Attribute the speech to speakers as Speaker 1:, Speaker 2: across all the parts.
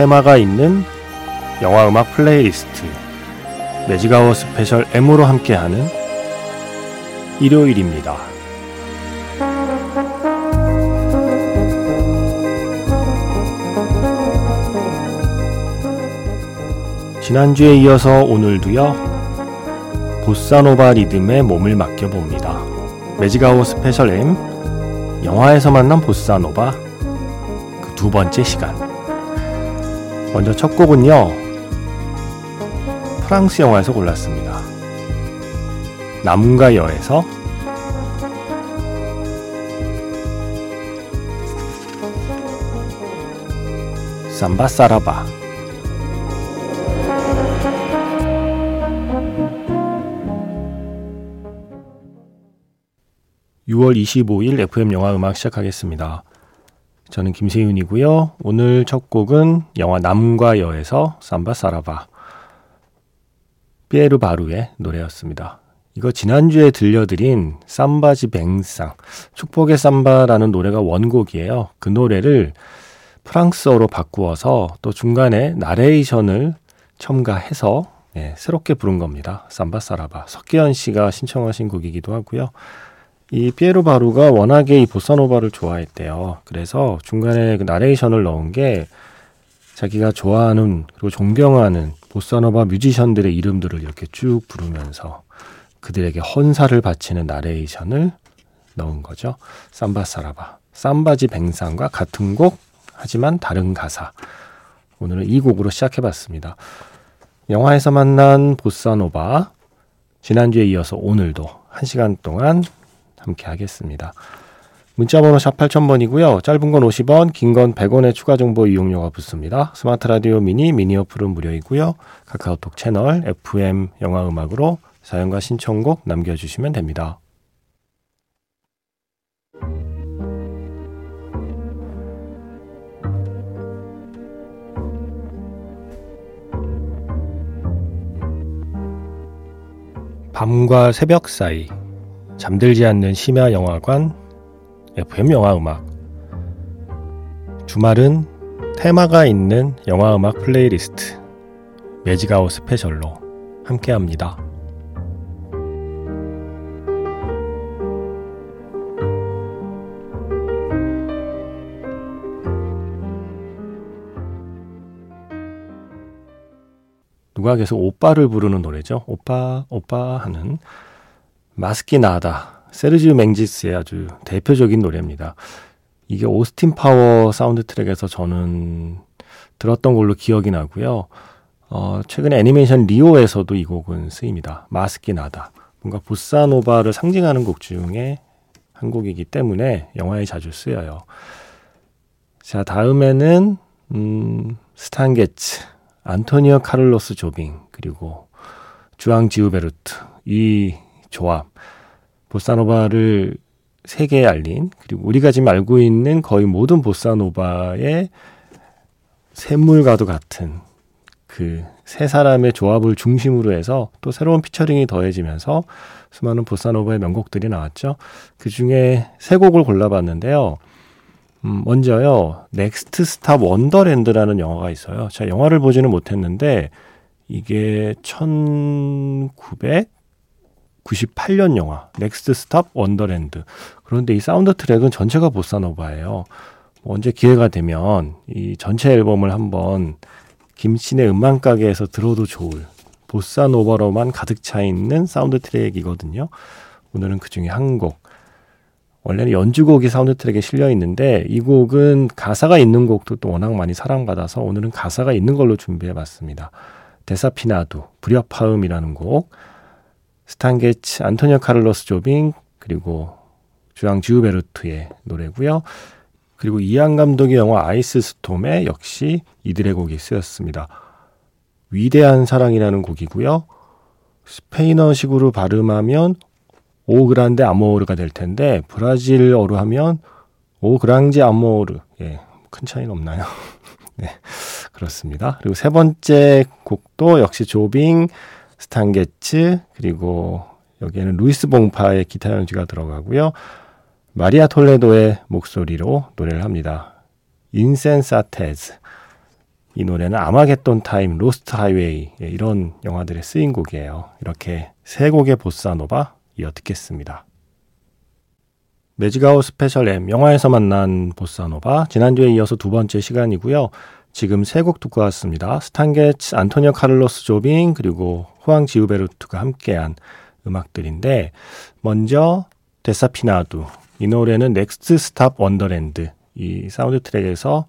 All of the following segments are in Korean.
Speaker 1: 테마가 있는 영화 음악 플레이리스트 매직아워 스페셜 M으로 함께하는 일요일입니다. 지난주에 이어서 오늘도요 보사노바 리듬에 몸을 맡겨봅니다. 매직아워 스페셜 M 영화에서 만난 보사노바 그 두 번째 시간 먼저 첫 곡은요. 프랑스 영화에서 골랐습니다. 남과 여에서 삼바 사라바 6월 25일 FM 영화 음악 시작하겠습니다. 저는 김세윤이고요. 오늘 첫 곡은 영화 남과 여에서 삼바 사라바 피에르 바루의 노래였습니다. 이거 지난주에 들려드린 삼바지 뱅상 축복의 삼바라는 노래가 원곡이에요. 그 노래를 프랑스어로 바꾸어서 또 중간에 나레이션을 첨가해서 네, 새롭게 부른 겁니다. 삼바 사라바 석기현 씨가 신청하신 곡이기도 하고요. 이 피에로 바루가 워낙에 이 보사노바를 좋아했대요. 그래서 중간에 그 나레이션을 넣은 게 자기가 좋아하는 그리고 존경하는 보사노바 뮤지션들의 이름들을 이렇게 쭉 부르면서 그들에게 헌사를 바치는 나레이션을 넣은 거죠. 삼바 사라바. 삼바지 뱅상과 같은 곡 하지만 다른 가사. 오늘은 이 곡으로 시작해 봤습니다. 영화에서 만난 보사노바 지난주에 이어서 오늘도 1시간 동안 함께 하겠습니다. 문자번호 샵 8000번이고요. 짧은 건 50원, 긴 건 100원의 추가 정보 이용료가 붙습니다. 스마트 라디오 미니, 미니 어플은 무료이고요. 카카오톡 채널 FM 영화 음악으로 사연과 신청곡 남겨주시면 됩니다. 밤과 새벽 사이 잠들지 않는 심야 영화관 FM 영화 음악 주말은 테마가 있는 영화 음악 플레이리스트 매직아워 스페셜로 함께 합니다. 누가 계속 오빠를 부르는 노래죠. 오빠, 오빠 하는 Mas que nada 세르지우 멘지스의 아주 대표적인 노래입니다. 이게 오스틴 파워 사운드 트랙에서 저는 들었던 걸로 기억이 나고요. 어, 최근에 애니메이션 리오에서도 이 곡은 쓰입니다. Mas que nada. 뭔가 보사노바를 상징하는 곡 중에 한 곡이기 때문에 영화에 자주 쓰여요. 자, 다음에는 음, 스탄 게츠, 안토니오 카를로스 조빙, 그리고 주앙 지우베르트 이 조합, 보사노바를 세계에 알린 그리고 우리가 지금 알고 있는 거의 모든 보사노바의 샘물과도 같은 그 세 사람의 조합을 중심으로 해서 또 새로운 피처링이 더해지면서 수많은 보사노바의 명곡들이 나왔죠. 그 중에 세 곡을 골라봤는데요. 음, 먼저요, 넥스트 스탑 원더랜드라는 영화가 있어요. 제가 영화를 보지는 못했는데, 이게 1900, 98년 영화 넥스트 스탑 원더랜드. 그런데 이 사운드 트랙은 전체가 보사노바예요. 뭐 언제 기회가 되면 이 전체 앨범을 한번 김신의 음반 가게에서 들어도 좋을 보사노바로만 가득 차 있는 사운드 트랙이거든요. 오늘은 그 중에 한 곡. 원래는 연주곡이 사운드 트랙에 실려 있는데 이 곡은 가사가 있는 곡도 또 워낙 많이 사랑받아서 오늘은 가사가 있는 걸로 준비해 봤습니다. Desafinado, 불협화음이라는 곡. 스탄 게츠, 안토니오 카를로스 조빙, 그리고 주앙 지우베르트의 노래고요. 그리고 이안 감독의 영화 아이스 스톰에 역시 이들의 곡이 쓰였습니다. 위대한 사랑이라는 곡이고요. 스페인어식으로 발음하면 O grande amor가 될 텐데 브라질어로 하면 O grande amor. 예, 큰 차이는 없나요? 네, 그렇습니다. 그리고 세 번째 곡도 역시 조빙, 스탄 게츠, 그리고 여기에는 루이스 봉파의 기타 연주가 들어가고요. 마리아 톨레도의 목소리로 노래를 합니다. Insensatez. 이 노래는 아마겟돈 타임, 로스트 하이웨이 예, 이런 영화들에 쓰인 곡이에요. 이렇게 세 곡의 보사노바 이어 듣겠습니다. 매직아워 스페셜 M 영화에서 만난 보사노바 지난주에 이어서 두 번째 시간이고요. 지금 세 곡 듣고 왔습니다. 스탄게츠, 안토니오 카를로스 조빙 그리고 주앙 지우베르트가 함께한 음악들인데 먼저 Desafinado 이 노래는 넥스트 스탑 원더랜드 이 사운드 트랙에서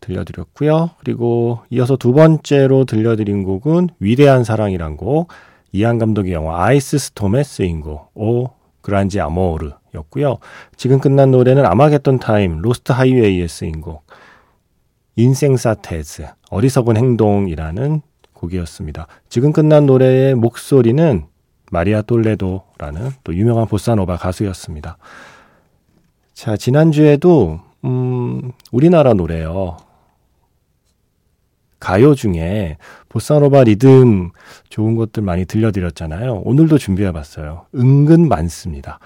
Speaker 1: 들려드렸고요. 그리고 이어서 두 번째로 들려드린 곡은 위대한 사랑이란 곡 이안 감독의 영화 Ice Storm에 쓰인 곡 O Grande Amor였고요. 지금 끝난 노래는 Armageddon Time Lost Highway에 쓰인 곡 Insensatez 어리석은 행동이라는 곡이었습니다. 지금 끝난 노래의 목소리는 마리아 톨레도라는 또 유명한 보사노바 가수였습니다. 자, 지난주에도 음, 우리나라 노래요. 가요 중에 보사노바 리듬 좋은 것들 많이 들려드렸잖아요. 오늘도 준비해봤어요. 은근 많습니다.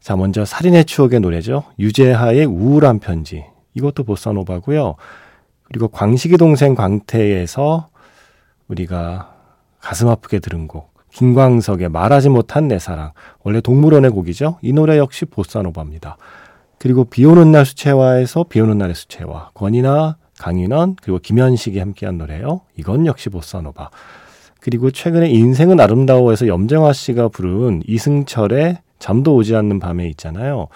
Speaker 1: 자, 먼저 살인의 추억의 노래죠. 유재하의 우울한 편지. 이것도 보사노바고요. 그리고 광식이 동생 광태에서 우리가 가슴 아프게 들은 곡. 김광석의 말하지 못한 내 사랑. 원래 동물원의 곡이죠. 이 노래 역시 보사노바입니다. 그리고 비 오는 날 수채화에서 비 오는 날의 수채화. 권이나 강인원 그리고 김현식이 함께한 노래요. 이건 역시 보사노바. 그리고 최근에 인생은 아름다워에서 염정아 씨가 부른 이승철의 잠도 오지 않는 밤에 있잖아요.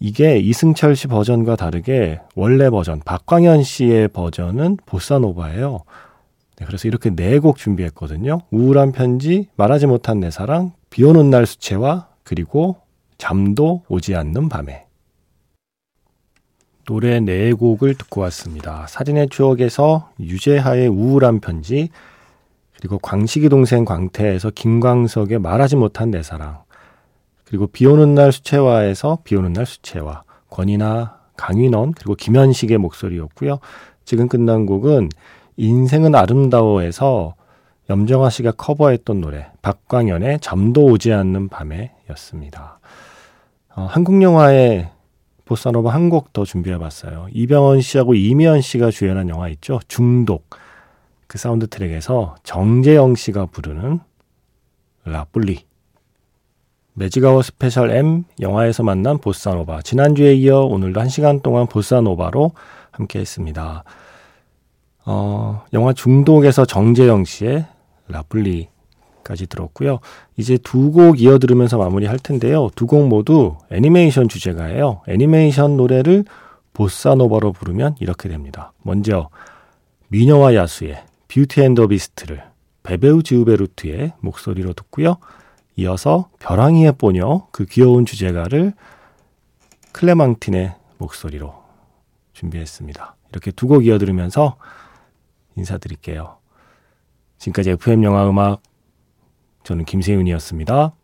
Speaker 1: 이게 이승철 씨 버전과 다르게 원래 버전 박광현 씨의 버전은 보사노바예요. 네, 그래서 이렇게 네 곡 준비했거든요. 우울한 편지, 말하지 못한 내 사랑, 비 오는 날 수채화, 그리고 잠도 오지 않는 밤에. 노래 네 곡을 듣고 왔습니다. 사진의 추억에서 유재하의 우울한 편지, 그리고 광식이 동생 광태에서 김광석의 말하지 못한 내 사랑, 그리고 비 오는 날 수채화에서 비 오는 날 수채화, 권이나 강인원, 그리고 김현식의 목소리였고요. 지금 끝난 곡은 인생은 아름다워에서 염정아 씨가 커버했던 노래, 박광현의 잠도 오지 않는 밤에 였습니다. 어, 한국 영화의 보사노바 한 곡 더 준비해 봤어요. 이병헌 씨하고 이미연 씨가 주연한 영화 있죠? 중독. 그 사운드 트랙에서 정재형 씨가 부르는 La Pluie. Magic Hour Special M 영화에서 만난 보사노바. 지난주에 이어 오늘도 한 시간 동안 보사노바로 함께 했습니다. 어, 영화 중독에서 정재형 씨의 La Pluie 까지 들었고요. 이제 두 곡 이어 들으면서 마무리할 텐데요. 두 곡 모두 애니메이션 주제가예요. 애니메이션 노래를 보사노바로 부르면 이렇게 됩니다. 먼저 미녀와 야수의 Beauty and the Beast를 베베우 지우베르투의 목소리로 듣고요. 이어서 벼랑 위의 뽀뇨 그 귀여운 주제가를 클레망틴의 목소리로 준비했습니다. 이렇게 두 곡 이어 들으면서 인사드릴게요. 지금까지 FM 영화 음악 저는 김세윤이었습니다.